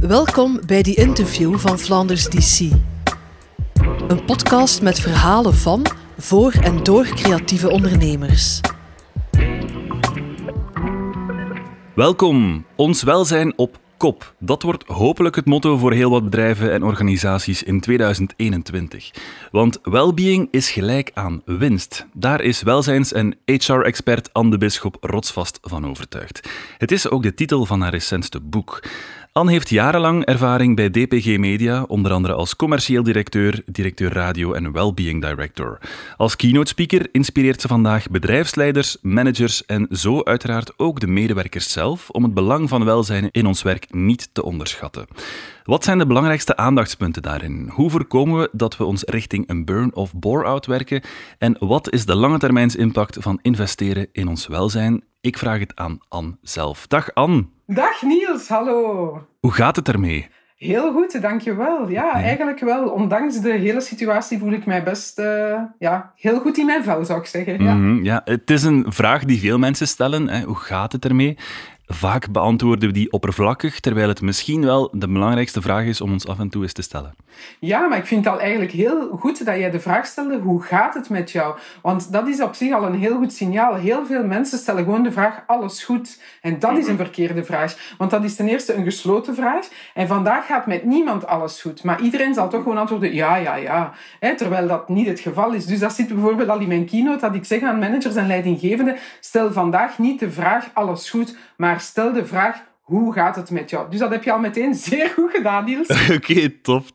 Welkom bij die interview van Flanders DC. Een podcast met verhalen van, voor en door creatieve ondernemers. Welkom, ons welzijn op kop. Dat wordt hopelijk het motto voor heel wat bedrijven en organisaties in 2021. Want well-being is gelijk aan winst. Daar is welzijns- en HR-expert Anne de Bisschop rotsvast van overtuigd. Het is ook de titel van haar recentste boek. Anne heeft jarenlang ervaring bij DPG Media, onder andere als commercieel directeur, directeur radio en wellbeing director. Als keynote speaker inspireert ze vandaag bedrijfsleiders, managers en zo uiteraard ook de medewerkers zelf om het belang van welzijn in ons werk niet te onderschatten. Wat zijn de belangrijkste aandachtspunten daarin? Hoe voorkomen we dat we ons richting een burn- of bore-out werken? En wat is de lange impact van investeren in ons welzijn? Ik vraag het aan Anne zelf. Dag Anne. Dag Niels, hallo. Hoe gaat het ermee? Heel goed, dankjewel. Ja, ja, eigenlijk wel. Ondanks de hele situatie voel ik mij best uh, ja, heel goed in mijn vel, zou ik zeggen. Ja. Mm -hmm, ja, het is een vraag die veel mensen stellen. Hè. Hoe gaat het ermee? Vaak beantwoorden we die oppervlakkig, terwijl het misschien wel de belangrijkste vraag is om ons af en toe eens te stellen. Ja, maar ik vind het al eigenlijk heel goed dat jij de vraag stelde, hoe gaat het met jou? Want dat is op zich al een heel goed signaal. Heel veel mensen stellen gewoon de vraag, alles goed? En dat is een verkeerde vraag. Want dat is ten eerste een gesloten vraag. En vandaag gaat met niemand alles goed. Maar iedereen zal toch gewoon antwoorden, ja, ja, ja. Hè, terwijl dat niet het geval is. Dus dat zit bijvoorbeeld al in mijn keynote, dat ik zeg aan managers en leidinggevenden, stel vandaag niet de vraag, alles goed, maar stel de vraag, hoe gaat het met jou? Dus dat heb je al meteen zeer goed gedaan, Niels. Oké, okay, tof.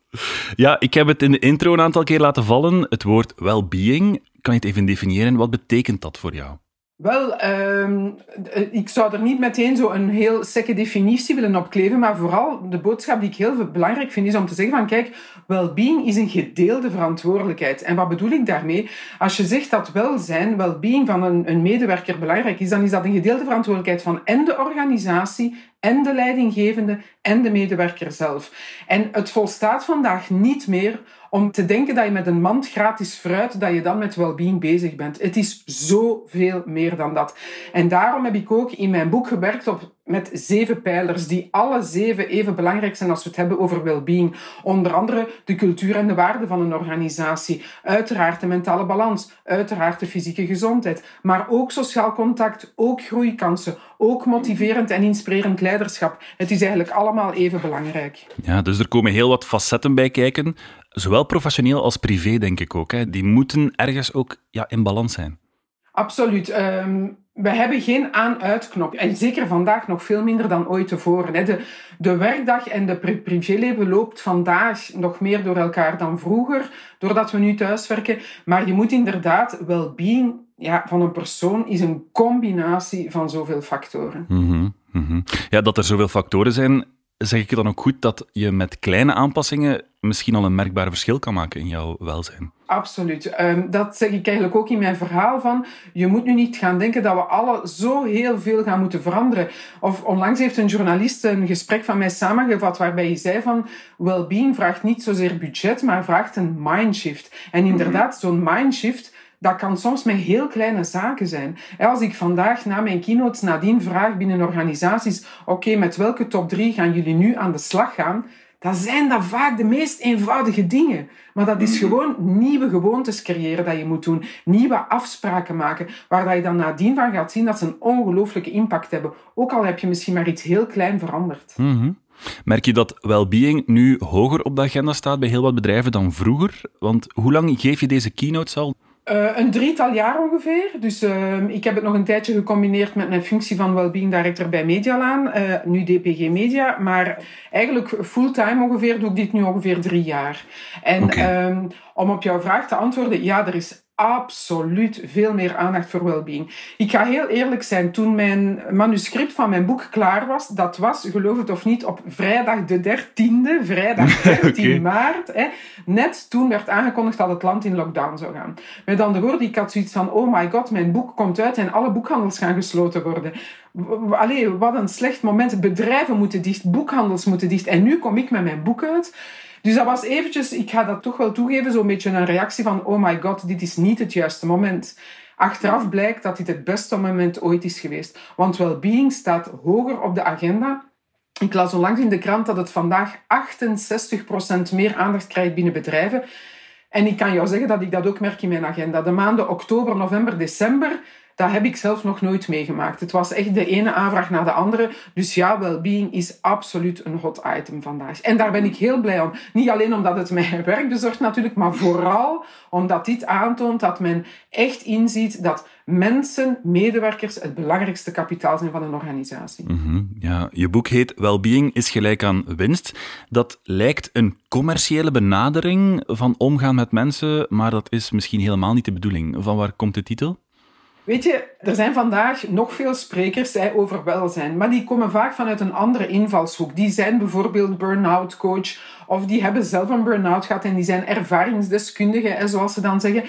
Ja, ik heb het in de intro een aantal keer laten vallen. Het woord well-being. Kan je het even definiëren? Wat betekent dat voor jou? Wel, um, ik zou er niet meteen zo een heel sekke definitie willen opkleven, maar vooral de boodschap die ik heel belangrijk vind is om te zeggen van kijk, well-being is een gedeelde verantwoordelijkheid. En wat bedoel ik daarmee? Als je zegt dat welzijn, well-being van een, een medewerker belangrijk is, dan is dat een gedeelde verantwoordelijkheid van en de organisatie en de leidinggevende en de medewerker zelf. En het volstaat vandaag niet meer om te denken dat je met een mand gratis fruit, dat je dan met wellbeing bezig bent. Het is zoveel meer dan dat. En daarom heb ik ook in mijn boek gewerkt op met zeven pijlers die alle zeven even belangrijk zijn als we het hebben over well-being. Onder andere de cultuur en de waarden van een organisatie, uiteraard de mentale balans, uiteraard de fysieke gezondheid, maar ook sociaal contact, ook groeikansen, ook motiverend en inspirerend leiderschap. Het is eigenlijk allemaal even belangrijk. Ja, dus er komen heel wat facetten bij kijken, zowel professioneel als privé denk ik ook. Hè. Die moeten ergens ook ja, in balans zijn. Absoluut. Um, we hebben geen aan-uitknop. En zeker vandaag nog veel minder dan ooit tevoren. De, de werkdag en de privéleven loopt vandaag nog meer door elkaar dan vroeger, doordat we nu thuiswerken. Maar je moet inderdaad, well-being ja, van een persoon is een combinatie van zoveel factoren. Mm -hmm. Ja, dat er zoveel factoren zijn, zeg ik dan ook goed dat je met kleine aanpassingen misschien al een merkbaar verschil kan maken in jouw welzijn? Absoluut. Um, dat zeg ik eigenlijk ook in mijn verhaal van, je moet nu niet gaan denken dat we alle zo heel veel gaan moeten veranderen. Of onlangs heeft een journalist een gesprek van mij samengevat waarbij hij zei van, well-being vraagt niet zozeer budget, maar vraagt een mindshift. En inderdaad, zo'n mindshift dat kan soms met heel kleine zaken zijn. Als ik vandaag na mijn keynotes nadien vraag binnen organisaties, oké, met welke top drie gaan jullie nu aan de slag gaan? Dan zijn dat vaak de meest eenvoudige dingen. Maar dat is gewoon nieuwe gewoontes creëren dat je moet doen. Nieuwe afspraken maken, waar dat je dan nadien van gaat zien dat ze een ongelooflijke impact hebben. Ook al heb je misschien maar iets heel klein veranderd. Mm -hmm. Merk je dat well-being nu hoger op de agenda staat bij heel wat bedrijven dan vroeger? Want hoe lang geef je deze keynotes al? Uh, een drietal jaar ongeveer. Dus uh, ik heb het nog een tijdje gecombineerd met mijn functie van Wellbeing Director bij Medialaan, uh, nu DPG Media. Maar eigenlijk fulltime ongeveer doe ik dit nu ongeveer drie jaar. En okay. um, om op jouw vraag te antwoorden, ja, er is absoluut veel meer aandacht voor wellbeing. Ik ga heel eerlijk zijn, toen mijn manuscript van mijn boek klaar was, dat was, geloof het of niet, op vrijdag de 13e, vrijdag 13 okay. maart, hè, net toen werd aangekondigd dat het land in lockdown zou gaan. Met andere woorden, ik had zoiets van, oh my god, mijn boek komt uit en alle boekhandels gaan gesloten worden. Allee, wat een slecht moment. Bedrijven moeten dicht, boekhandels moeten dicht. En nu kom ik met mijn boek uit. Dus dat was eventjes, ik ga dat toch wel toegeven, zo'n beetje een reactie van, oh my god, dit is niet het juiste moment. Achteraf blijkt dat dit het beste moment ooit is geweest. Want well-being staat hoger op de agenda Ik las onlangs in de krant dat het vandaag 68% meer aandacht krijgt binnen bedrijven. En ik kan jou zeggen dat ik dat ook merk in mijn agenda. De maanden oktober, november, december dat heb ik zelf nog nooit meegemaakt. Het was echt de ene aanvraag na de andere. Dus ja, well-being is absoluut een hot item vandaag. En daar ben ik heel blij om. Niet alleen omdat het mij werk bezorgt natuurlijk, maar vooral omdat dit aantoont dat men echt inziet dat mensen, medewerkers, het belangrijkste kapitaal zijn van een organisatie. Mhm, ja, je boek heet Wellbeing is gelijk aan winst. Dat lijkt een commerciële benadering van omgaan met mensen, maar dat is misschien helemaal niet de bedoeling. Van waar komt de titel? Weet je, er zijn vandaag nog veel sprekers over welzijn, maar die komen vaak vanuit een andere invalshoek. Die zijn bijvoorbeeld burn-out coach of die hebben zelf een burn-out gehad en die zijn ervaringsdeskundigen, zoals ze dan zeggen.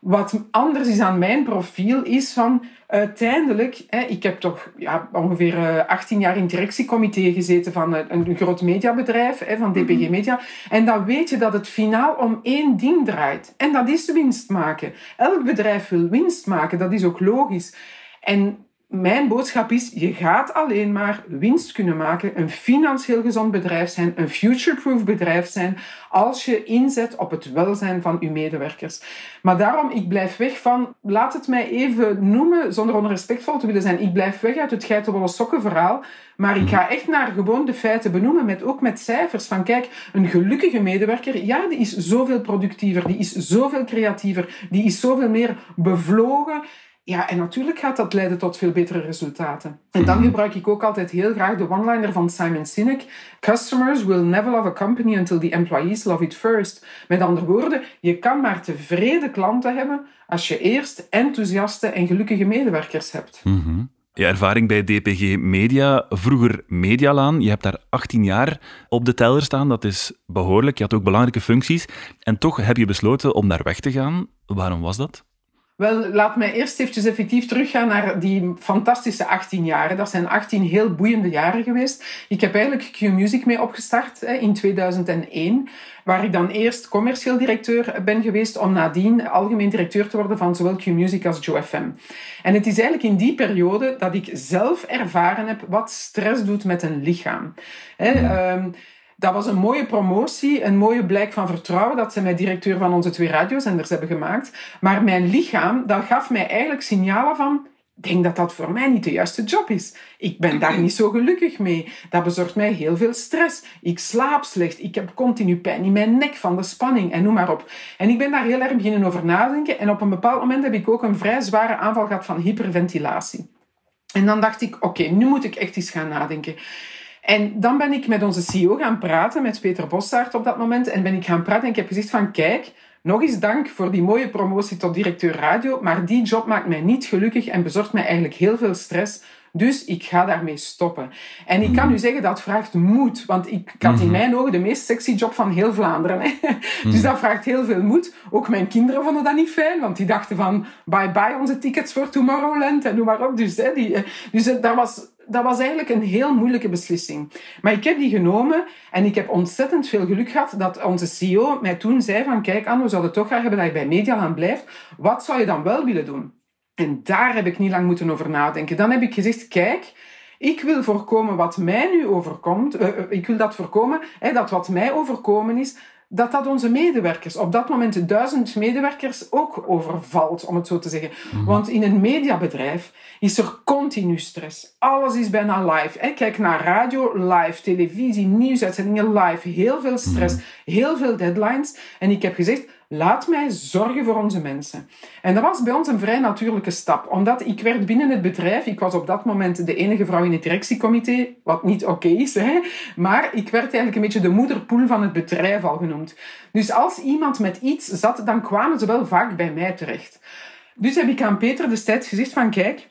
Wat anders is aan mijn profiel is van uiteindelijk, hè, ik heb toch ja, ongeveer 18 eh, jaar in het directiecomité gezeten van een, een groot mediabedrijf, hè, van DPG mhm. Media. En dan weet je dat het finaal om één ding draait. En dat is winst maken. Elk bedrijf wil winst maken, dat is ook logisch. En mijn boodschap is, je gaat alleen maar winst kunnen maken, een financieel gezond bedrijf zijn, een future-proof bedrijf zijn, als je inzet op het welzijn van je medewerkers. Maar daarom, ik blijf weg van, laat het mij even noemen, zonder onrespectvol te willen zijn, ik blijf weg uit het geitenwolle sokken verhaal, maar ik ga echt naar gewoon de feiten benoemen, met, ook met cijfers. Van kijk, een gelukkige medewerker, ja, die is zoveel productiever, die is zoveel creatiever, die is zoveel meer bevlogen. Ja, en natuurlijk gaat dat leiden tot veel betere resultaten. En dan mhm. gebruik ik ook altijd heel graag de one-liner van Simon Sinek. Customers will never love a company until the employees love it first. Met andere woorden, je kan maar tevreden klanten hebben als je eerst enthousiaste en gelukkige medewerkers hebt. Mm Je ervaring bij DPG Media, vroeger Medialaan. Je hebt daar 18 jaar op de teller staan. Dat is behoorlijk. Je had ook belangrijke functies. En toch heb je besloten om daar weg te gaan. Waarom was dat? Wel, laat mij eerst eventjes effectief teruggaan naar die fantastische 18 jaren. Dat zijn 18 heel boeiende jaren geweest. Ik heb eigenlijk Q-Music mee opgestart hè, in 2001, waar ik dan eerst commercieel directeur ben geweest, om nadien algemeen directeur te worden van zowel Q-Music als Joe FM. En het is eigenlijk in die periode dat ik zelf ervaren heb wat stress doet met een lichaam. Hè, ehm, dat was een mooie promotie, een mooie blijk van vertrouwen dat ze mij directeur van onze twee radiozenders hebben gemaakt. Maar mijn lichaam, dat gaf mij eigenlijk signalen van, ik denk dat dat voor mij niet de juiste job is. Ik ben daar niet zo gelukkig mee. Dat bezorgt mij heel veel stress. Ik slaap slecht. Ik heb continu pijn in mijn nek van de spanning en noem maar op. En ik ben daar heel erg beginnen over nadenken. En op een bepaald moment heb ik ook een vrij zware aanval gehad van hyperventilatie. En dan dacht ik, oké, nu moet ik echt eens gaan nadenken. En dan ben ik met onze CEO gaan praten, met Peter Bossaert op dat moment. En ben ik gaan praten en ik heb gezegd van, kijk, nog eens dank voor die mooie promotie tot directeur radio, maar die job maakt mij niet gelukkig en bezorgt mij eigenlijk heel veel stress. Dus ik ga daarmee stoppen. En ik kan u zeggen, dat vraagt moed. Want ik had in mhm. mijn ogen de meest sexy job van heel Vlaanderen. Hè. Dus mhm. dat vraagt heel veel moed. Ook mijn kinderen vonden dat niet fijn. Want die dachten van, bye bye onze tickets voor Tomorrowland. En noem maar op. Dus, hè, die, dus dat was dat was eigenlijk een heel moeilijke beslissing. Maar ik heb die genomen en ik heb ontzettend veel geluk gehad dat onze CEO mij toen zei van kijk Anne, we zouden toch graag hebben dat je bij Medialand blijft. Wat zou je dan wel willen doen? En daar heb ik niet lang moeten over nadenken. Dan heb ik gezegd, kijk, ik wil voorkomen wat mij nu overkomt. Uh, ik wil dat voorkomen, dat wat mij overkomen is, dat dat onze medewerkers, op dat moment duizend medewerkers, ook overvalt, om het zo te zeggen. Mhm. Want in een mediabedrijf is er continu stress. Alles is bijna live. Kijk naar radio, live, televisie, nieuwsuitzendingen, live. Heel veel stress, mhm. heel veel deadlines. En ik heb gezegd, laat mij zorgen voor onze mensen. En dat was bij ons een vrij natuurlijke stap, omdat ik werd binnen het bedrijf, ik was op dat moment de enige vrouw in het directiecomité, wat niet oké is, hè, maar ik werd eigenlijk een beetje de moederpoel van het bedrijf al genoemd. Dus als iemand met iets zat, dan kwamen ze wel vaak bij mij terecht. Dus heb ik aan Peter destijds gezegd van, kijk,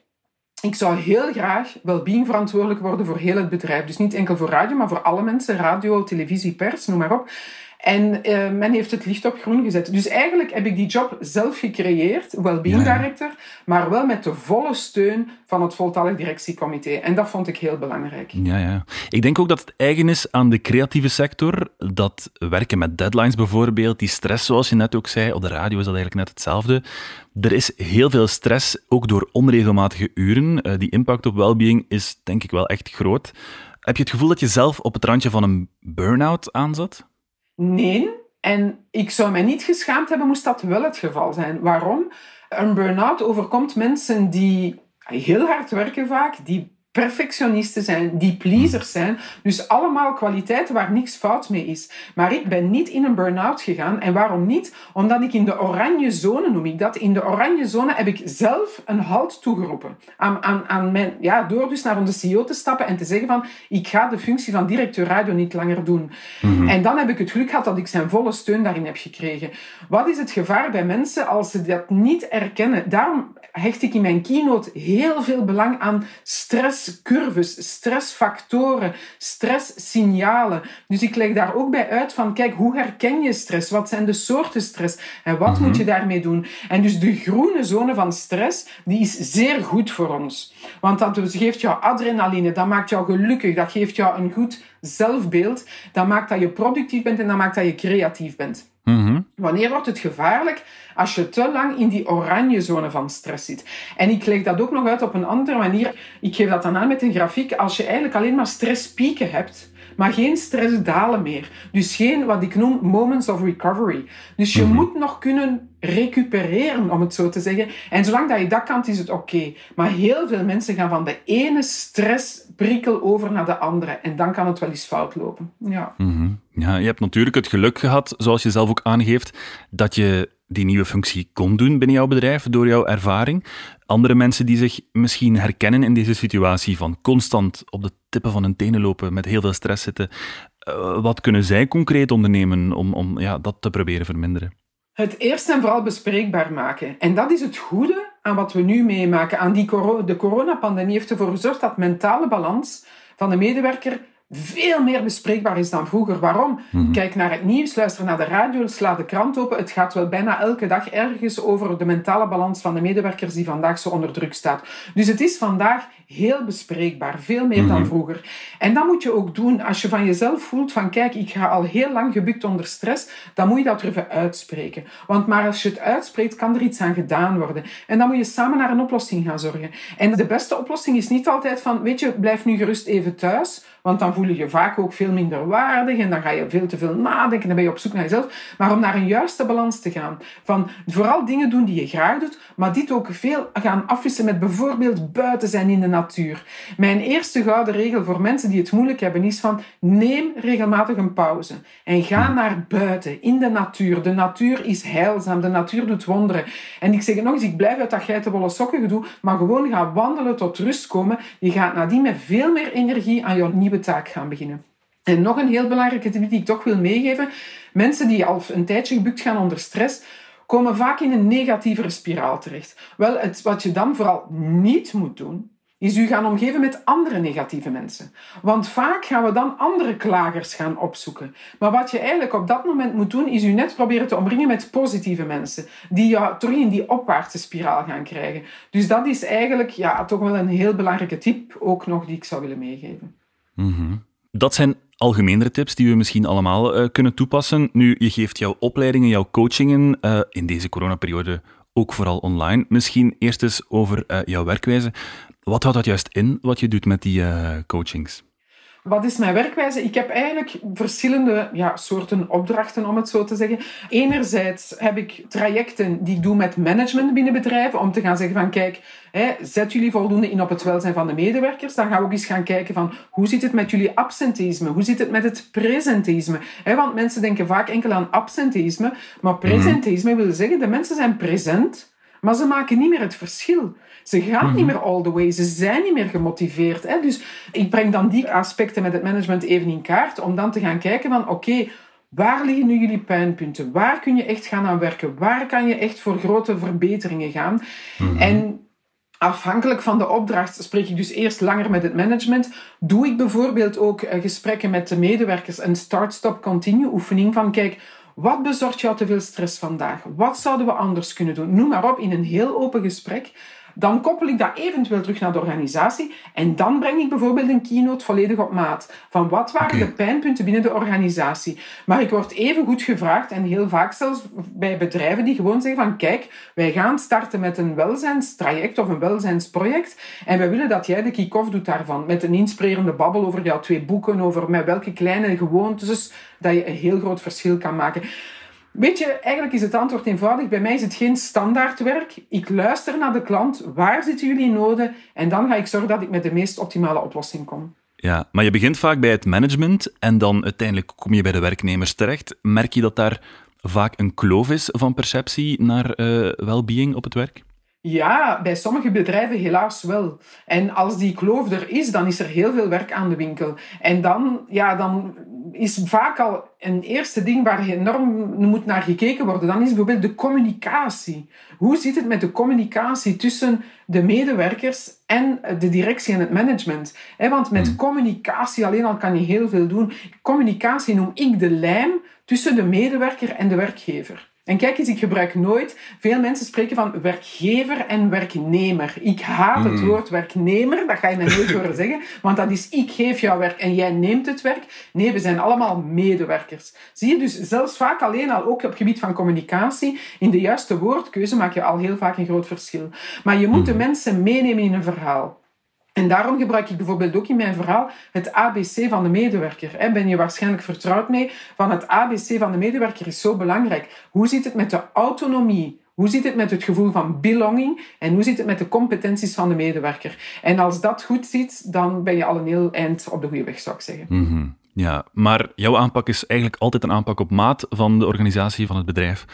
ik zou heel graag well-being verantwoordelijk worden voor heel het bedrijf. Dus niet enkel voor radio, maar voor alle mensen, radio, televisie, pers, noem maar op. En uh, men heeft het licht op groen gezet. Dus eigenlijk heb ik die job zelf gecreëerd, well-being director, maar wel met de volle steun van het voltallig directiecomité. En dat vond ik heel belangrijk. Ja, ja. Ik denk ook dat het eigen is aan de creatieve sector, dat werken met deadlines bijvoorbeeld, die stress zoals je net ook zei, op de radio is dat eigenlijk net hetzelfde. Er is heel veel stress, ook door onregelmatige uren. Uh, die impact op well-being is denk ik wel echt groot. Heb je het gevoel dat je zelf op het randje van een burn-out aanzat? Nee, en ik zou mij niet geschaamd hebben moest dat wel het geval zijn. Waarom? Een burn-out overkomt mensen die heel hard werken vaak, die perfectionisten zijn, die pleasers zijn. Dus allemaal kwaliteiten waar niks fout mee is. Maar ik ben niet in een burn-out gegaan. En waarom niet? Omdat ik in de oranje zone, noem ik dat, in de oranje zone heb ik zelf een halt toegeroepen. Aan, aan, aan mijn, ja, door dus naar onze CEO te stappen en te zeggen van, ik ga de functie van directeur radio niet langer doen. Mhm. En dan heb ik het geluk gehad dat ik zijn volle steun daarin heb gekregen. Wat is het gevaar bij mensen als ze dat niet erkennen? Daarom hecht ik in mijn keynote heel veel belang aan stresscurves, stressfactoren, stresssignalen. Dus ik leg daar ook bij uit van, kijk, hoe herken je stress? Wat zijn de soorten stress? En wat moet je mhm. daarmee doen? En dus de groene zone van stress, die is zeer goed voor ons. Want dat geeft jou adrenaline, dat maakt jou gelukkig, dat geeft jou een goed zelfbeeld, dat maakt dat je productief bent en dat maakt dat je creatief bent. Mhm. Wanneer wordt het gevaarlijk? Als je te lang in die oranje zone van stress zit. En ik leg dat ook nog uit op een andere manier. Ik geef dat dan aan met een grafiek. Als je eigenlijk alleen maar stresspieken hebt, maar geen stressdalen meer. Dus geen wat ik noem moments of recovery. Dus je mhm. moet nog kunnen recupereren, om het zo te zeggen. En zolang dat je dat kan, is het oké. Maar heel veel mensen gaan van de ene stressprikkel over naar de andere. En dan kan het wel eens fout lopen. Ja. Mhm. ja, je hebt natuurlijk het geluk gehad, zoals je zelf ook aangeeft, dat je die nieuwe functie kon doen binnen jouw bedrijf door jouw ervaring. Andere mensen die zich misschien herkennen in deze situatie van constant op de tippen van hun tenen lopen, met heel veel stress zitten, uh, wat kunnen zij concreet ondernemen om, om ja, dat te proberen verminderen? Het eerst en vooral bespreekbaar maken. En dat is het goede aan wat we nu meemaken. Aan die de coronapandemie heeft ervoor gezorgd dat mentale balans van de medewerker veel meer bespreekbaar is dan vroeger. Waarom? Mhm. Kijk naar het nieuws, luister naar de radio, sla de krant open. Het gaat wel bijna elke dag ergens over de mentale balans van de medewerkers die vandaag zo onder druk staat. Dus het is vandaag heel bespreekbaar, veel meer dan mhm. vroeger. En dat moet je ook doen als je van jezelf voelt van kijk, ik ga al heel lang gebukt onder stress, dan moet je dat durven uitspreken. Want maar als je het uitspreekt, kan er iets aan gedaan worden. En dan moet je samen naar een oplossing gaan zorgen. En de beste oplossing is niet altijd van, weet je, blijf nu gerust even thuis, want dan voel je je vaak ook veel minder waardig en dan ga je veel te veel nadenken, dan ben je op zoek naar jezelf. Maar om naar een juiste balans te gaan, van vooral dingen doen die je graag doet, maar dit ook veel gaan afwisselen met bijvoorbeeld buiten zijn in de natuur. Mijn eerste gouden regel voor mensen die het moeilijk hebben is van neem regelmatig een pauze en ga naar buiten, in de natuur. De natuur is heilzaam, de natuur doet wonderen. En ik zeg het nog eens, ik blijf uit dat geitenwolle sokken gedoe, maar gewoon ga wandelen tot rust komen. Je gaat nadien met veel meer energie aan jouw nieuwe taak gaan beginnen. En nog een heel belangrijke tip die ik toch wil meegeven. Mensen die al een tijdje gebukt gaan onder stress, komen vaak in een negatievere spiraal terecht. Wel, het, wat je dan vooral niet moet doen, is u gaan omgeven met andere negatieve mensen. Want vaak gaan we dan andere klagers gaan opzoeken. Maar wat je eigenlijk op dat moment moet doen, is u net proberen te omringen met positieve mensen, die jou terug in die opwaartse spiraal gaan krijgen. Dus dat is eigenlijk ja, toch wel een heel belangrijke tip, ook nog die ik zou willen meegeven. Mhm. Dat zijn algemenere tips die we misschien allemaal uh, kunnen toepassen. Nu, je geeft jouw opleidingen, jouw coachingen uh, in deze coronaperiode ook vooral online. Misschien eerst eens over uh, jouw werkwijze. Wat houdt dat juist in, wat je doet met die coachings? Wat is mijn werkwijze? Ik heb eigenlijk verschillende ja, soorten opdrachten, om het zo te zeggen. Enerzijds heb ik trajecten die ik doe met management binnen bedrijven, om te gaan zeggen van kijk, hè, zet jullie voldoende in op het welzijn van de medewerkers. Dan gaan we ook eens gaan kijken van hoe zit het met jullie absenteïsme? Hoe zit het met het presenteïsme? Hè, want mensen denken vaak enkel aan absenteïsme, maar mhm. presenteïsme wil zeggen de mensen zijn present, maar ze maken niet meer het verschil. Ze gaan niet mhm. meer all the way. Ze zijn niet meer gemotiveerd. Hè? Dus ik breng dan die aspecten met het management even in kaart om dan te gaan kijken van oké, waar liggen nu jullie pijnpunten? Waar kun je echt gaan aan werken? Waar kan je echt voor grote verbeteringen gaan? Mhm. En Afhankelijk van de opdracht spreek ik dus eerst langer met het management. Doe ik bijvoorbeeld ook eh, gesprekken met de medewerkers, een start-stop-continue oefening van kijk, wat bezorgt jou te veel stress vandaag? Wat zouden we anders kunnen doen? Noem maar op in een heel open gesprek Dan koppel ik dat eventueel terug naar de organisatie en dan breng ik bijvoorbeeld een keynote volledig op maat. Van wat waren de pijnpunten binnen de organisatie? Maar ik word even goed gevraagd en heel vaak zelfs bij bedrijven die gewoon zeggen van kijk, wij gaan starten met een welzijnstraject of een welzijnsproject en wij willen dat jij de kick-off doet daarvan met een inspirerende babbel over jouw twee boeken, over met welke kleine gewoontes dat je een heel groot verschil kan maken. Weet je, eigenlijk is het antwoord eenvoudig. Bij mij is het geen standaardwerk. Ik luister naar de klant. Waar zitten jullie noden? En dan ga ik zorgen dat ik met de meest optimale oplossing kom. Ja, maar je begint vaak bij het management en dan uiteindelijk kom je bij de werknemers terecht. Merk je dat daar vaak een kloof is van perceptie naar uh, well-being op het werk? Ja, bij sommige bedrijven helaas wel. En als die kloof er is, dan is er heel veel werk aan de winkel. En dan, ja, dan is vaak al een eerste ding waar enorm moet naar gekeken worden. Dan is bijvoorbeeld de communicatie. Hoe zit het met de communicatie tussen de medewerkers en de directie en het management? Want met hmm. communicatie alleen al kan je heel veel doen. Communicatie noem ik de lijm tussen de medewerker en de werkgever. En kijk eens, ik gebruik nooit. Veel mensen spreken van werkgever en werknemer. Ik haat het hmm. woord werknemer, dat ga je mij nooit horen zeggen, want dat is ik geef jou werk en jij neemt het werk. Nee, we zijn allemaal medewerkers. Zie je dus zelfs vaak alleen al, ook op het gebied van communicatie, in de juiste woordkeuze maak je al heel vaak een groot verschil. Maar je moet de hmm. mensen meenemen in een verhaal. En daarom gebruik ik bijvoorbeeld ook in mijn verhaal het ABC van de medewerker. Ben je waarschijnlijk vertrouwd mee? Van het ABC van de medewerker is zo belangrijk. Hoe zit het met de autonomie? Hoe zit het met het gevoel van belonging? En hoe zit het met de competenties van de medewerker? En als dat goed zit, dan ben je al een heel eind op de goede weg, zou ik zeggen. Mhm. Ja, maar jouw aanpak is eigenlijk altijd een aanpak op maat van de organisatie van het bedrijf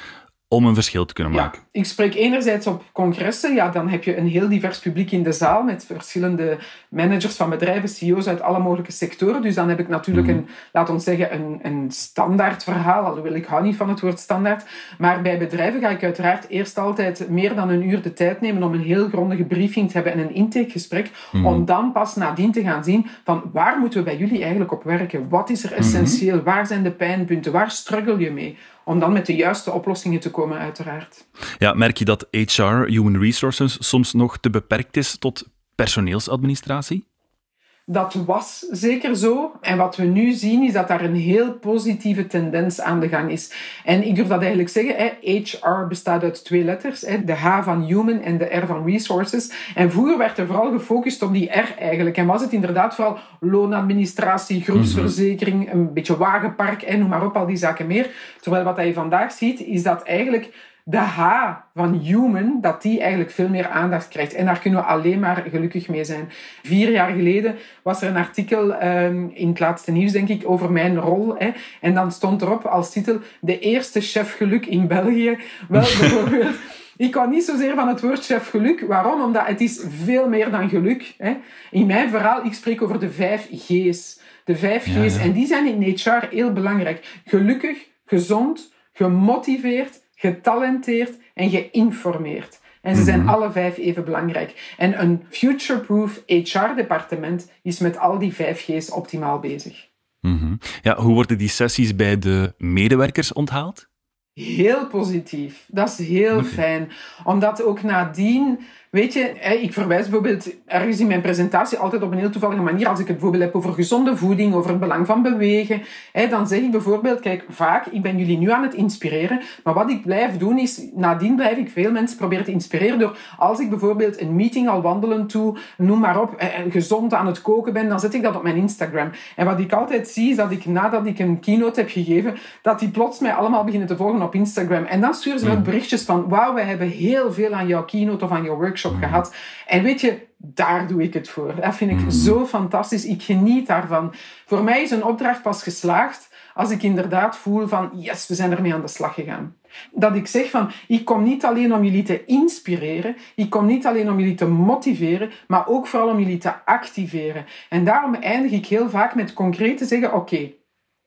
om een verschil te kunnen maken. Ja, ik spreek enerzijds op congressen. Ja, dan heb je een heel divers publiek in de zaal met verschillende managers van bedrijven, CEO's uit alle mogelijke sectoren. Dus dan heb ik natuurlijk mhm. een, laat ons zeggen, een, een standaard verhaal. Alhoewel ik hou niet van het woord standaard. Maar bij bedrijven ga ik uiteraard eerst altijd meer dan een uur de tijd nemen om een heel grondige briefing te hebben en een intakegesprek. Mm Om dan pas nadien te gaan zien van waar moeten we bij jullie eigenlijk op werken? Wat is er mhm. essentieel? Waar zijn de pijnpunten? Waar struggle je mee? Om dan met de juiste oplossingen te komen, uiteraard. Ja, merk je dat HR, Human Resources, soms nog te beperkt is tot personeelsadministratie? Dat was zeker zo. En wat we nu zien is dat daar een heel positieve tendens aan de gang is. En ik durf dat eigenlijk zeggen. HR bestaat uit twee letters. De H van human en de R van resources. En vroeger werd er vooral gefocust op die R eigenlijk. En was het inderdaad vooral loonadministratie, groepsverzekering, een beetje wagenpark, noem maar op, al die zaken meer. Terwijl wat je vandaag ziet, is dat eigenlijk de H van human, dat die eigenlijk veel meer aandacht krijgt. En daar kunnen we alleen maar gelukkig mee zijn. Vier jaar geleden was er een artikel um, in het laatste nieuws, denk ik, over mijn rol. Hè. En dan stond erop als titel de eerste chef geluk in België. Wel, bijvoorbeeld... Ik hou niet zozeer van het woord chef geluk. Waarom? Omdat het is veel meer dan geluk. Hè. In mijn verhaal, ik spreek over de vijf G's. De vijf G's. En die zijn in HR heel belangrijk. Gelukkig, gezond, gemotiveerd, getalenteerd en geïnformeerd. En ze zijn mhm. alle vijf even belangrijk. En een future-proof HR-departement is met al die vijf G's optimaal bezig. Mm Ja, hoe worden die sessies bij de medewerkers onthaald? Heel positief. Dat is heel fijn. Omdat ook nadien Weet je, ik verwijs bijvoorbeeld ergens in mijn presentatie altijd op een heel toevallige manier. Als ik het bijvoorbeeld heb over gezonde voeding, over het belang van bewegen, dan zeg ik bijvoorbeeld, kijk, vaak, ik ben jullie nu aan het inspireren, maar wat ik blijf doen is, nadien blijf ik veel mensen proberen te inspireren door, als ik bijvoorbeeld een meeting al wandelen toe, noem maar op, gezond aan het koken ben, dan zet ik dat op mijn Instagram. En wat ik altijd zie, is dat ik nadat ik een keynote heb gegeven, dat die plots mij allemaal beginnen te volgen op Instagram. En dan sturen ze me mm. berichtjes van, wauw, wij hebben heel veel aan jouw keynote of aan jouw workshop workshop gehad. En weet je, daar doe ik het voor. Dat vind ik mm. zo fantastisch. Ik geniet daarvan. Voor mij is een opdracht pas geslaagd als ik inderdaad voel van, yes, we zijn ermee aan de slag gegaan. Dat ik zeg van, ik kom niet alleen om jullie te inspireren, ik kom niet alleen om jullie te motiveren, maar ook vooral om jullie te activeren. En daarom eindig ik heel vaak met concreet te zeggen, oké,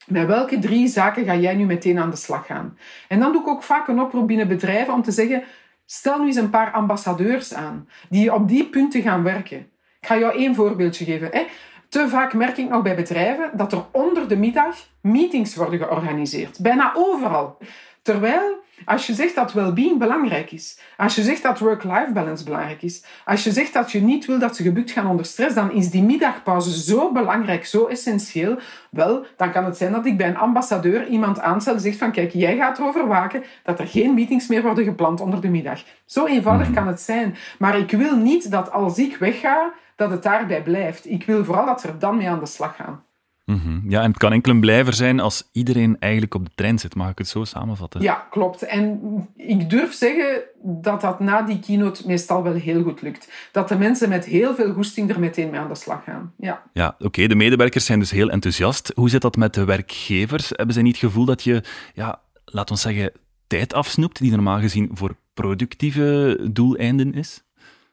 met welke drie zaken ga jij nu meteen aan de slag gaan? En dan doe ik ook vaak een oproep binnen bedrijven om te zeggen, Stel nu eens een paar ambassadeurs aan die op die punten gaan werken. Ik ga jou één voorbeeldje geven. Hè. Te vaak merk ik nog bij bedrijven dat er onder de middag meetings worden georganiseerd. Bijna overal. Terwijl Als je zegt dat well-being belangrijk is, als je zegt dat work-life balance belangrijk is, als je zegt dat je niet wil dat ze gebukt gaan onder stress, dan is die middagpauze zo belangrijk, zo essentieel. Wel, dan kan het zijn dat ik bij een ambassadeur iemand aanstel en zegt van kijk, jij gaat erover waken dat er geen meetings meer worden gepland onder de middag. Zo eenvoudig kan het zijn. Maar ik wil niet dat als ik wegga, dat het daarbij blijft. Ik wil vooral dat ze er dan mee aan de slag gaan. Mhm. Ja, en het kan enkel een blijver zijn als iedereen eigenlijk op de trein zit. Mag ik het zo samenvatten? Ja, klopt. En ik durf zeggen dat dat na die keynote meestal wel heel goed lukt. Dat de mensen met heel veel goesting er meteen mee aan de slag gaan. Ja, ja oké. De medewerkers zijn dus heel enthousiast. Hoe zit dat met de werkgevers? Hebben zij niet het gevoel dat je, ja, laat ons zeggen, tijd afsnoept die normaal gezien voor productieve doeleinden is?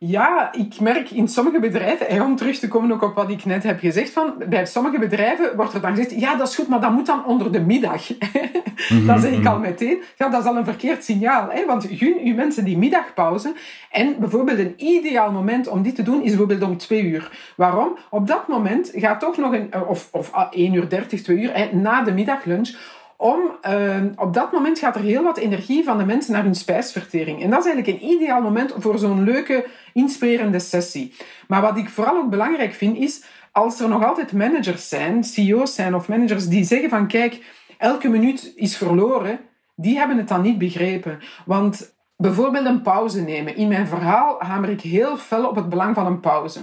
Ja, ik merk in sommige bedrijven, om terug te komen ook op wat ik net heb gezegd, van, bij sommige bedrijven wordt er dan gezegd, ja, dat is goed, maar dat moet dan onder de middag. Mm dan zeg ik al meteen, ja, dat is al een verkeerd signaal. Hè? Want gun uw mensen die middagpauze. En bijvoorbeeld een ideaal moment om dit te doen is bijvoorbeeld om twee uur. Waarom? Op dat moment gaat toch nog een, of, of 1 uur 30, 2 uur, hè, na de middaglunch, om, uh, op dat moment gaat er heel wat energie van de mensen naar hun spijsvertering. En dat is eigenlijk een ideaal moment voor zo'n leuke, inspirerende sessie. Maar wat ik vooral ook belangrijk vind, is als er nog altijd managers zijn, CEO's zijn of managers die zeggen van kijk, elke minuut is verloren, die hebben het dan niet begrepen. Want bijvoorbeeld een pauze nemen. In mijn verhaal hamer ik heel fel op het belang van een pauze.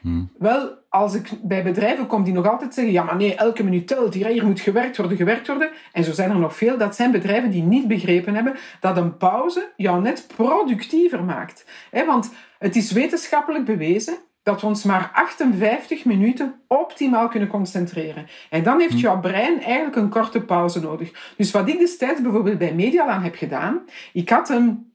Hmm. Wel, als ik bij bedrijven kom die nog altijd zeggen, ja maar nee, elke minuut telt, hier, hier moet gewerkt worden, gewerkt worden. En zo zijn er nog veel. Dat zijn bedrijven die niet begrepen hebben dat een pauze jou net productiever maakt. want het is wetenschappelijk bewezen dat we ons maar 58 minuten optimaal kunnen concentreren. En dan heeft hm. jouw brein eigenlijk een korte pauze nodig. Dus wat ik destijds bijvoorbeeld bij Medialaan heb gedaan, ik had een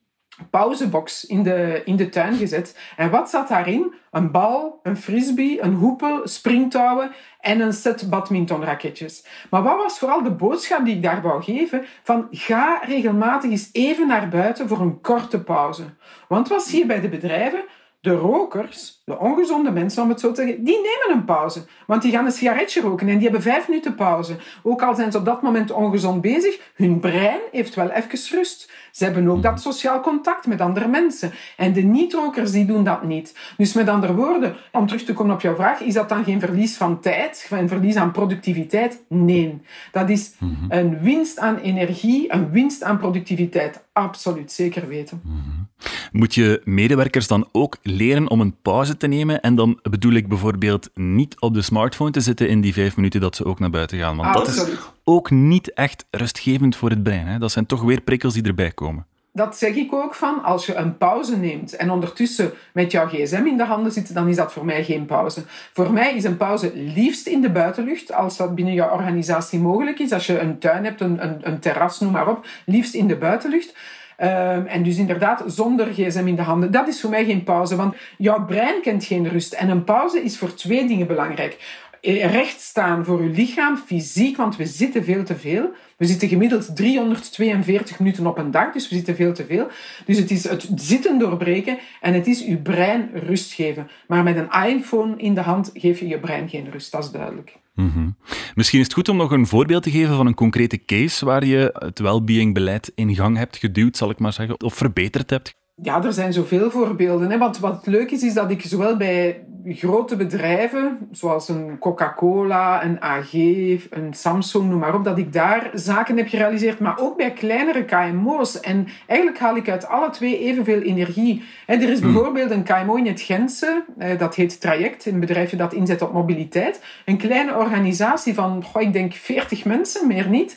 pauzebox in de, in de tuin gezet. En wat zat daarin? Een bal, een frisbee, een hoepel, springtouwen en een set badmintonraketjes. Maar wat was vooral de boodschap die ik daar wou geven? Van ga regelmatig eens even naar buiten voor een korte pauze. Want wat zie je bij de bedrijven? De rokers, de ongezonde mensen om het zo te zeggen, die nemen een pauze. Want die gaan een sigaretje roken en die hebben vijf minuten pauze. Ook al zijn ze op dat moment ongezond bezig, hun brein heeft wel even rust. Ze hebben ook dat sociaal contact met andere mensen. En de niet-rokers die doen dat niet. Dus met andere woorden, om terug te komen op jouw vraag, is dat dan geen verlies van tijd, een verlies aan productiviteit? Nee. Dat is mhm. een winst aan energie, een winst aan productiviteit. Absoluut, zeker weten. Mhm. Moet je medewerkers dan ook leren om een pauze te nemen? En dan bedoel ik bijvoorbeeld niet op de smartphone te zitten in die vijf minuten dat ze ook naar buiten gaan. Want dat is ook niet echt rustgevend voor het brein. Hè? Dat zijn toch weer prikkels die erbij komen. Dat zeg ik ook van, als je een pauze neemt en ondertussen met jouw gsm in de handen zit, dan is dat voor mij geen pauze. Voor mij is een pauze liefst in de buitenlucht, als dat binnen jouw organisatie mogelijk is. Als je een tuin hebt, een, een, een terras, noem maar op, liefst in de buitenlucht. Ehm, en dus inderdaad zonder gsm in de handen. Dat is voor mij geen pauze, want jouw brein kent geen rust. En een pauze is voor twee dingen belangrijk. Eh, recht staan voor uw lichaam, fysiek, want we zitten veel te veel. We zitten gemiddeld 342 minuten op een dag, dus we zitten veel te veel. Dus het is het zitten doorbreken en het is uw brein rust geven. Maar met een iPhone in de hand geef je je brein geen rust, dat is duidelijk. Mhm. Misschien is het goed om nog een voorbeeld te geven van een concrete case waar je het well-being beleid in gang hebt geduwd, zal ik maar zeggen, of verbeterd hebt. Ja, er zijn zoveel voorbeelden. Hè. Want wat leuk is, is dat ik zowel bij grote bedrijven, zoals een Coca-Cola, een AG, een Samsung, noem maar op, dat ik daar zaken heb gerealiseerd, maar ook bij kleinere KMO's. En eigenlijk haal ik uit alle twee evenveel energie. er is hmm. bijvoorbeeld een KMO in het Gentse, dat heet Traject, een bedrijfje dat inzet op mobiliteit. Een kleine organisatie van, goh, ik denk 40 mensen, meer niet.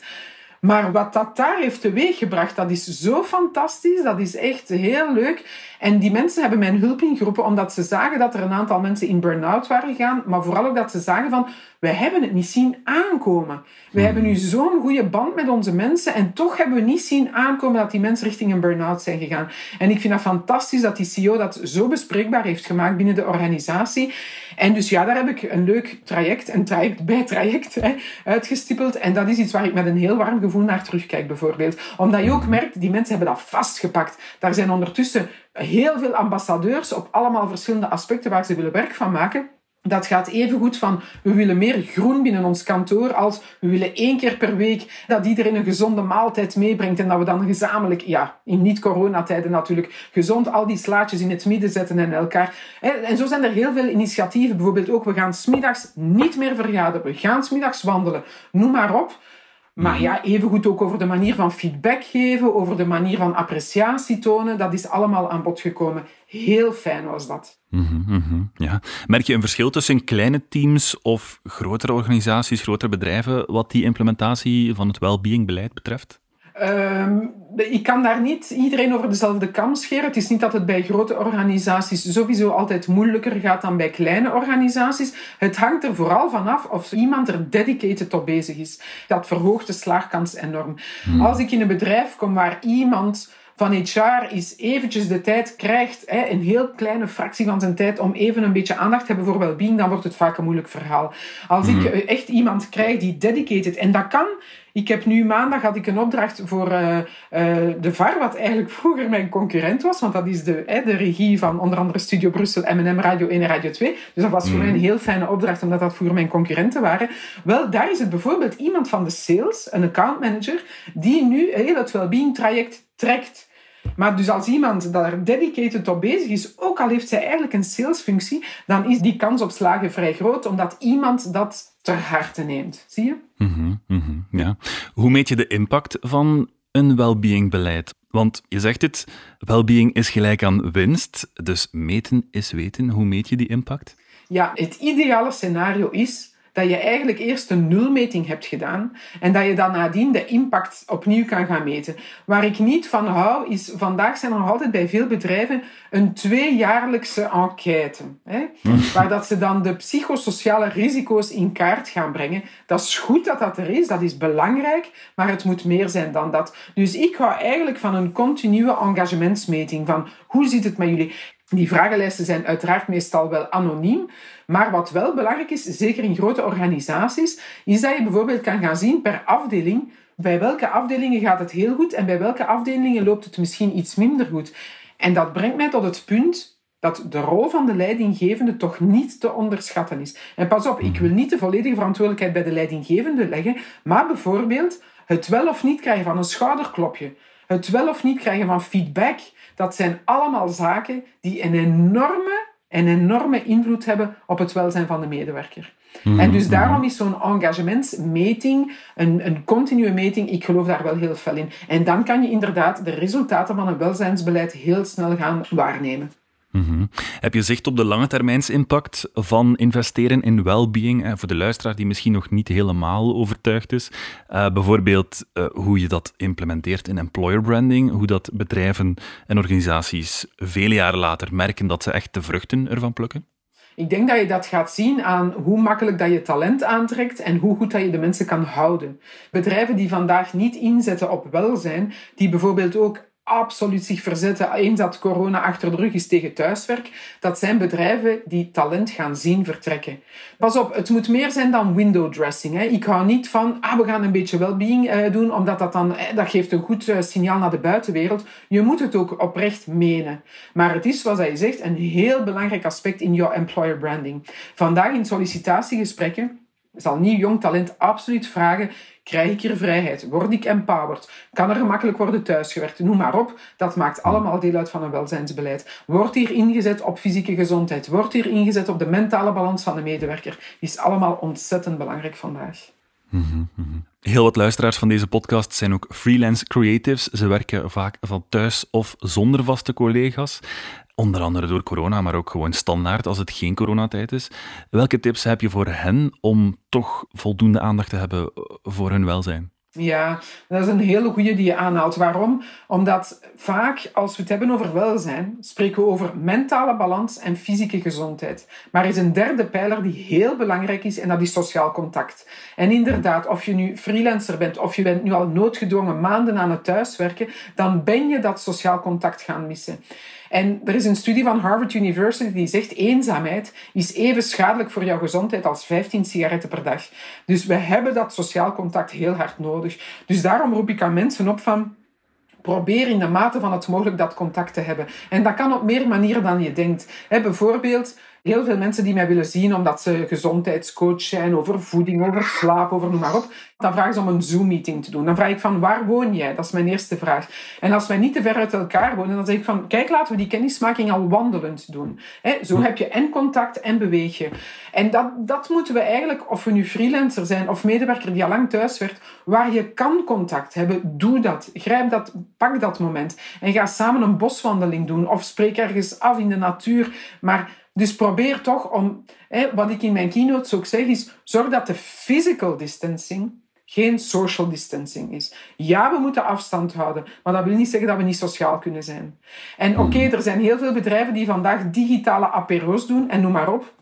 Maar wat dat daar heeft teweeggebracht, dat is zo fantastisch. Dat is echt heel leuk. En die mensen hebben mijn hulp ingeroepen omdat ze zagen dat er een aantal mensen in burn-out waren gegaan. Maar vooral ook dat ze zagen van, wij hebben het niet zien aankomen. We hebben nu zo'n goede band met onze mensen en toch hebben we niet zien aankomen dat die mensen richting een burn-out zijn gegaan. En ik vind dat fantastisch dat die CEO dat zo bespreekbaar heeft gemaakt binnen de organisatie. En dus ja, daar heb ik een leuk traject, een traject bij traject, uitgestippeld. En dat is iets waar ik met een heel warm gevoel naar terugkijk, bijvoorbeeld. Omdat je ook merkt, die mensen hebben dat vastgepakt. Daar zijn ondertussen heel veel ambassadeurs op allemaal verschillende aspecten waar ze willen werk van maken. Dat gaat even goed van we willen meer groen binnen ons kantoor als we willen één keer per week dat iedereen een gezonde maaltijd meebrengt en dat we dan gezamenlijk, ja, in niet-coronatijden natuurlijk, gezond al die slaatjes in het midden zetten en elkaar. En zo zijn er heel veel initiatieven. Bijvoorbeeld ook, we gaan smiddags niet meer vergaderen, we gaan smiddags wandelen. Noem maar op. Maar mhm. ja, evengoed ook over de manier van feedback geven, over de manier van appreciatie tonen. Dat is allemaal aan bod gekomen. Heel fijn was dat. Mm -hmm, ja. Merk je een verschil tussen kleine teams of grotere organisaties, grotere bedrijven, wat die implementatie van het well-being beleid betreft? Um, ik kan daar niet iedereen over dezelfde kam scheren. Het is niet dat het bij grote organisaties sowieso altijd moeilijker gaat dan bij kleine organisaties. Het hangt er vooral vanaf of iemand er dedicated op bezig is. Dat verhoogt de slaagkans enorm. Hmm. Als ik in een bedrijf kom waar iemand van HR is eventjes de tijd krijgt, een heel kleine fractie van zijn tijd, om even een beetje aandacht te hebben voor well-being, dan wordt het vaak een moeilijk verhaal. Als ik hmm. echt iemand krijg die dedicated, en dat kan ik heb nu maandag had ik een opdracht voor uh, uh, de VAR, wat eigenlijk vroeger mijn concurrent was, want dat is de, de regie van onder andere Studio Brussel, M&M Radio 1 en Radio 2. Dus dat was voor mm. mij een heel fijne opdracht, omdat dat vroeger mijn concurrenten waren. Wel, daar is het bijvoorbeeld iemand van de sales, een accountmanager, die nu heel het wellbeing traject trekt. Maar dus als iemand daar dedicated op bezig is, ook al heeft zij eigenlijk een salesfunctie, dan is die kans op slagen vrij groot, omdat iemand dat ter harte neemt. Zie je? Mm -hmm, ja. Hoe meet je de impact van een well-being beleid? Want je zegt het, well-being is gelijk aan winst, dus meten is weten. Hoe meet je die impact? Ja, het ideale scenario is dat je eigenlijk eerst een nulmeting hebt gedaan en dat je dan nadien de impact opnieuw kan gaan meten. Waar ik niet van hou, is vandaag zijn er nog altijd bij veel bedrijven een tweejaarlijkse enquête. Hè, waar dat ze dan de psychosociale risico's in kaart gaan brengen. Dat is goed dat dat er is, dat is belangrijk, maar het moet meer zijn dan dat. Dus ik hou eigenlijk van een continue engagementsmeting. Van hoe zit het met jullie? Die vragenlijsten zijn uiteraard meestal wel anoniem. Maar wat wel belangrijk is, zeker in grote organisaties, is dat je bijvoorbeeld kan gaan zien per afdeling bij welke afdelingen gaat het heel goed en bij welke afdelingen loopt het misschien iets minder goed. En dat brengt mij tot het punt dat de rol van de leidinggevende toch niet te onderschatten is. En pas op, ik wil niet de volledige verantwoordelijkheid bij de leidinggevende leggen, maar bijvoorbeeld het wel of niet krijgen van een schouderklopje, het wel of niet krijgen van feedback, dat zijn allemaal zaken die een enorme een enorme invloed hebben op het welzijn van de medewerker. Mhm, en dus mhm. daarom is zo'n engagementsmeting, een, een continue meting, ik geloof daar wel heel fel in. En dan kan je inderdaad de resultaten van een welzijnsbeleid heel snel gaan waarnemen. Mhm. Heb je zicht op de lange termijnsimpact van investeren in well-being? Eh, voor de luisteraar die misschien nog niet helemaal overtuigd is. Uh, bijvoorbeeld uh, hoe je dat implementeert in employer branding. Hoe dat bedrijven en organisaties vele jaren later merken dat ze echt de vruchten ervan plukken? Ik denk dat je dat gaat zien aan hoe makkelijk dat je talent aantrekt en hoe goed dat je de mensen kan houden. Bedrijven die vandaag niet inzetten op welzijn, die bijvoorbeeld ook absoluut zich verzetten eens dat corona achter de rug is tegen thuiswerk. Dat zijn bedrijven die talent gaan zien vertrekken. Pas op, het moet meer zijn dan window dressing. Hè. Ik hou niet van, ah, we gaan een beetje well-being uh, doen, omdat dat dan, eh, dat geeft een goed uh, signaal naar de buitenwereld. Je moet het ook oprecht menen. Maar het is, zoals hij zegt, een heel belangrijk aspect in jouw employer branding. Vandaag in sollicitatiegesprekken zal nieuw jong talent absoluut vragen: krijg ik hier vrijheid? Word ik empowered? Kan er gemakkelijk worden thuisgewerkt? Noem maar op. Dat maakt allemaal deel uit van een welzijnsbeleid. Wordt hier ingezet op fysieke gezondheid? Wordt hier ingezet op de mentale balans van de medewerker? Is allemaal ontzettend belangrijk vandaag. Mhm, mhm. Heel wat luisteraars van deze podcast zijn ook freelance creatives. Ze werken vaak van thuis of zonder vaste collega's. Onder andere door corona, maar ook gewoon standaard als het geen coronatijd is. Welke tips heb je voor hen om toch voldoende aandacht te hebben voor hun welzijn? Ja, dat is een hele goede die je aanhaalt. Waarom? Omdat vaak, als we het hebben over welzijn, spreken we over mentale balans en fysieke gezondheid. Maar er is een derde pijler die heel belangrijk is en dat is sociaal contact. En inderdaad, of je nu freelancer bent of je bent nu al noodgedwongen maanden aan het thuiswerken, dan ben je dat sociaal contact gaan missen. En er is een studie van Harvard University die zegt eenzaamheid is even schadelijk voor jouw gezondheid als 15 sigaretten per dag. Dus we hebben dat sociaal contact heel hard nodig. Dus daarom roep ik aan mensen op van probeer in de mate van het mogelijk dat contact te hebben. En dat kan op meer manieren dan je denkt. bijvoorbeeld heel veel mensen die mij willen zien omdat ze gezondheidscoach zijn over voeding, over slaap, over noem maar op. Dan vragen ze om een Zoom-meeting te doen. Dan vraag ik van waar woon jij? Dat is mijn eerste vraag. En als wij niet te ver uit elkaar wonen, dan zeg ik van kijk, laten we die kennismaking al wandelend doen. zo heb je en contact en beweeg je. En dat, dat moeten we eigenlijk, of we nu freelancer zijn of medewerker die al lang thuis werkt, waar je kan contact hebben, doe dat. Grijp dat, pak dat moment. En ga samen een boswandeling doen of spreek ergens af in de natuur. Maar dus probeer toch om, hè, wat ik in mijn keynotes ook zeg, is zorg dat de physical distancing geen social distancing is. Ja, we moeten afstand houden, maar dat wil niet zeggen dat we niet sociaal kunnen zijn. En oké, hmm. er zijn heel veel bedrijven die vandaag digitale apero's doen en noem maar op.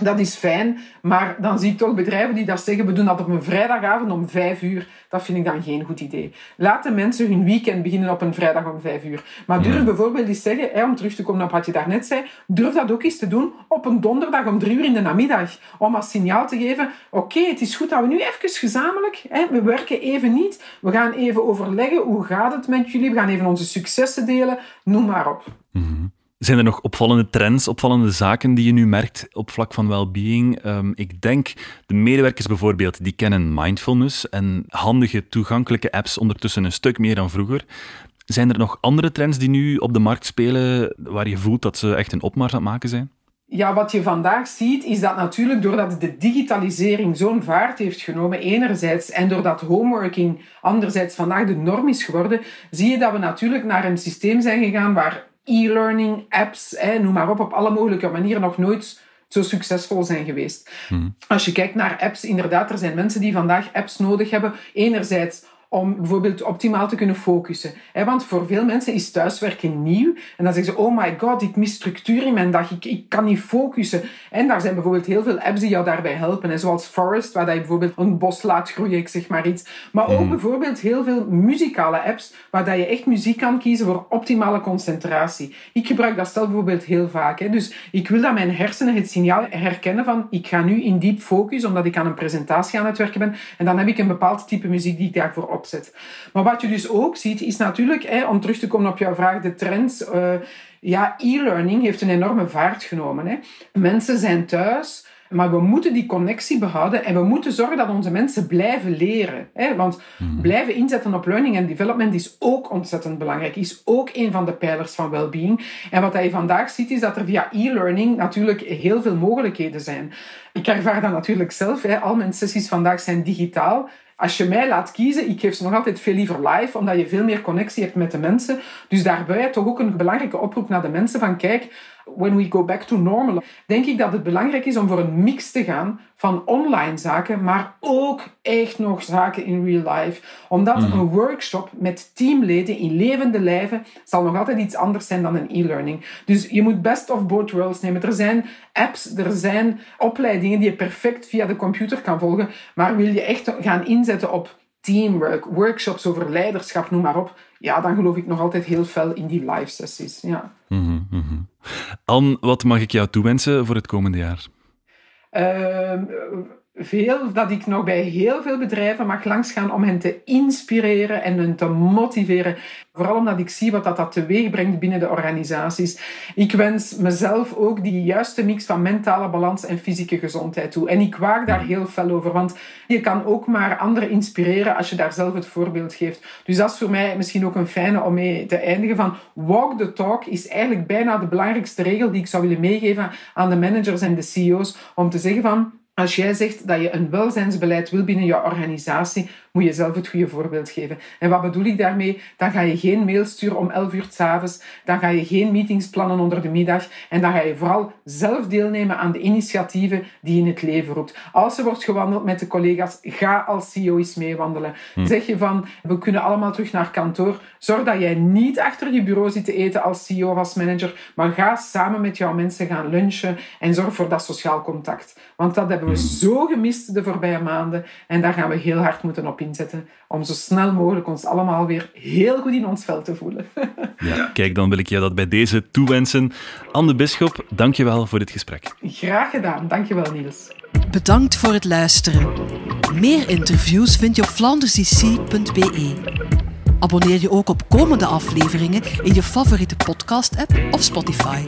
Dat is fijn, maar dan zie ik toch bedrijven die dat zeggen, we doen dat op een vrijdagavond om vijf uur. Dat vind ik dan geen goed idee. Laat de mensen hun weekend beginnen op een vrijdag om vijf uur. Maar durf bijvoorbeeld eens zeggen, hè, om terug te komen op wat je daarnet zei, durf dat ook eens te doen op een donderdag om drie uur in de namiddag. Om als signaal te geven, oké, het is goed dat we nu even gezamenlijk, hè, we werken even niet, we gaan even overleggen, hoe gaat het met jullie, we gaan even onze successen delen, noem maar op. Mm zijn er nog opvallende trends, opvallende zaken die je nu merkt op vlak van well-being? Um, ik denk de medewerkers bijvoorbeeld, die kennen mindfulness en handige, toegankelijke apps ondertussen een stuk meer dan vroeger. Zijn er nog andere trends die nu op de markt spelen waar je voelt dat ze echt een opmars aan het maken zijn? Ja, wat je vandaag ziet, is dat natuurlijk doordat de digitalisering zo'n vaart heeft genomen, enerzijds, en doordat homeworking anderzijds vandaag de norm is geworden, zie je dat we natuurlijk naar een systeem zijn gegaan waar e-learning apps, hè, noem maar op, op alle mogelijke manieren nog nooit zo succesvol zijn geweest. Hmm. Als je kijkt naar apps, inderdaad, er zijn mensen die vandaag apps nodig hebben. Enerzijds om bijvoorbeeld optimaal te kunnen focussen. Want voor veel mensen is thuiswerken nieuw. En dan zeggen ze, oh my god, ik mis structuur in mijn dag, ik, ik kan niet focussen. En daar zijn bijvoorbeeld heel veel apps die jou daarbij helpen. Zoals Forest, waar je bijvoorbeeld een bos laat groeien, ik zeg maar iets. Maar ook mhm. bijvoorbeeld heel veel muzikale apps, waar je echt muziek kan kiezen voor optimale concentratie. Ik gebruik dat stel bijvoorbeeld heel vaak. Dus ik wil dat mijn hersenen het signaal herkennen van, ik ga nu in diep focus, omdat ik aan een presentatie aan het werken ben. En dan heb ik een bepaald type muziek die ik daarvoor op maar wat je dus ook ziet, is natuurlijk, hè, om terug te komen op jouw vraag, de trends. Uh, ja, e-learning heeft een enorme vaart genomen. Hè. Mensen zijn thuis. Maar we moeten die connectie behouden en we moeten zorgen dat onze mensen blijven leren. Hè? Want hmm. blijven inzetten op learning en development is ook ontzettend belangrijk. Is ook een van de pijlers van well-being. En wat je vandaag ziet is dat er via e-learning natuurlijk heel veel mogelijkheden zijn. Ik ervaar dat natuurlijk zelf. Hè? Al mijn sessies vandaag zijn digitaal. Als je mij laat kiezen, ik geef ze nog altijd veel liever live, omdat je veel meer connectie hebt met de mensen. Dus daarbij toch ook een belangrijke oproep naar de mensen van kijk, when we go back to normal, denk ik dat het belangrijk is om voor een mix te gaan van online zaken, maar ook echt nog zaken in real life. Omdat mhm. een workshop met teamleden in levende lijven zal nog altijd iets anders zijn dan een e-learning. Dus je moet best of both worlds nemen. Er zijn apps, er zijn opleidingen die je perfect via de computer kan volgen, maar wil je echt gaan inzetten op teamwork, workshops over leiderschap, noem maar op, ja, dan geloof ik nog altijd heel fel in die live sessies. Ja. Mm Anne, wat mag ik jou toewensen voor het komende jaar? Uh, veel dat ik nog bij heel veel bedrijven mag langsgaan om hen te inspireren en hen te motiveren. Vooral omdat ik zie wat dat, dat teweeg brengt binnen de organisaties. Ik wens mezelf ook die juiste mix van mentale balans en fysieke gezondheid toe. En ik waak daar heel fel over, want je kan ook maar anderen inspireren als je daar zelf het voorbeeld geeft. Dus dat is voor mij misschien ook een fijne om mee te eindigen van walk the talk is eigenlijk bijna de belangrijkste regel die ik zou willen meegeven aan de managers en de CEO's om te zeggen van als jij zegt dat je een welzijnsbeleid wil binnen je organisatie, moet je zelf het goede voorbeeld geven. En wat bedoel ik daarmee? Dan ga je geen mail sturen om 11 uur s avonds, dan ga je geen meetings plannen onder de middag en dan ga je vooral zelf deelnemen aan de initiatieven die je in het leven roept. Als er wordt gewandeld met de collega's, ga als CEO eens meewandelen. Hm. Zeg je van, we kunnen allemaal terug naar kantoor. Zorg dat jij niet achter je bureau zit te eten als CEO of als manager, maar ga samen met jouw mensen gaan lunchen en zorg voor dat sociaal contact. Want dat hebben we hm. zo gemist de voorbije maanden en daar gaan we heel hard moeten op inzetten om zo snel mogelijk ons allemaal weer heel goed in ons vel te voelen. Ja, kijk, dan wil ik je dat bij deze toewensen. Anne Bisschop, dankjewel voor dit gesprek. Graag gedaan. Dankjewel, Niels. Bedankt voor het luisteren. Meer interviews vind je op flandersdc.be. Abonneer je ook op komende afleveringen in je favoriete podcast-app of Spotify.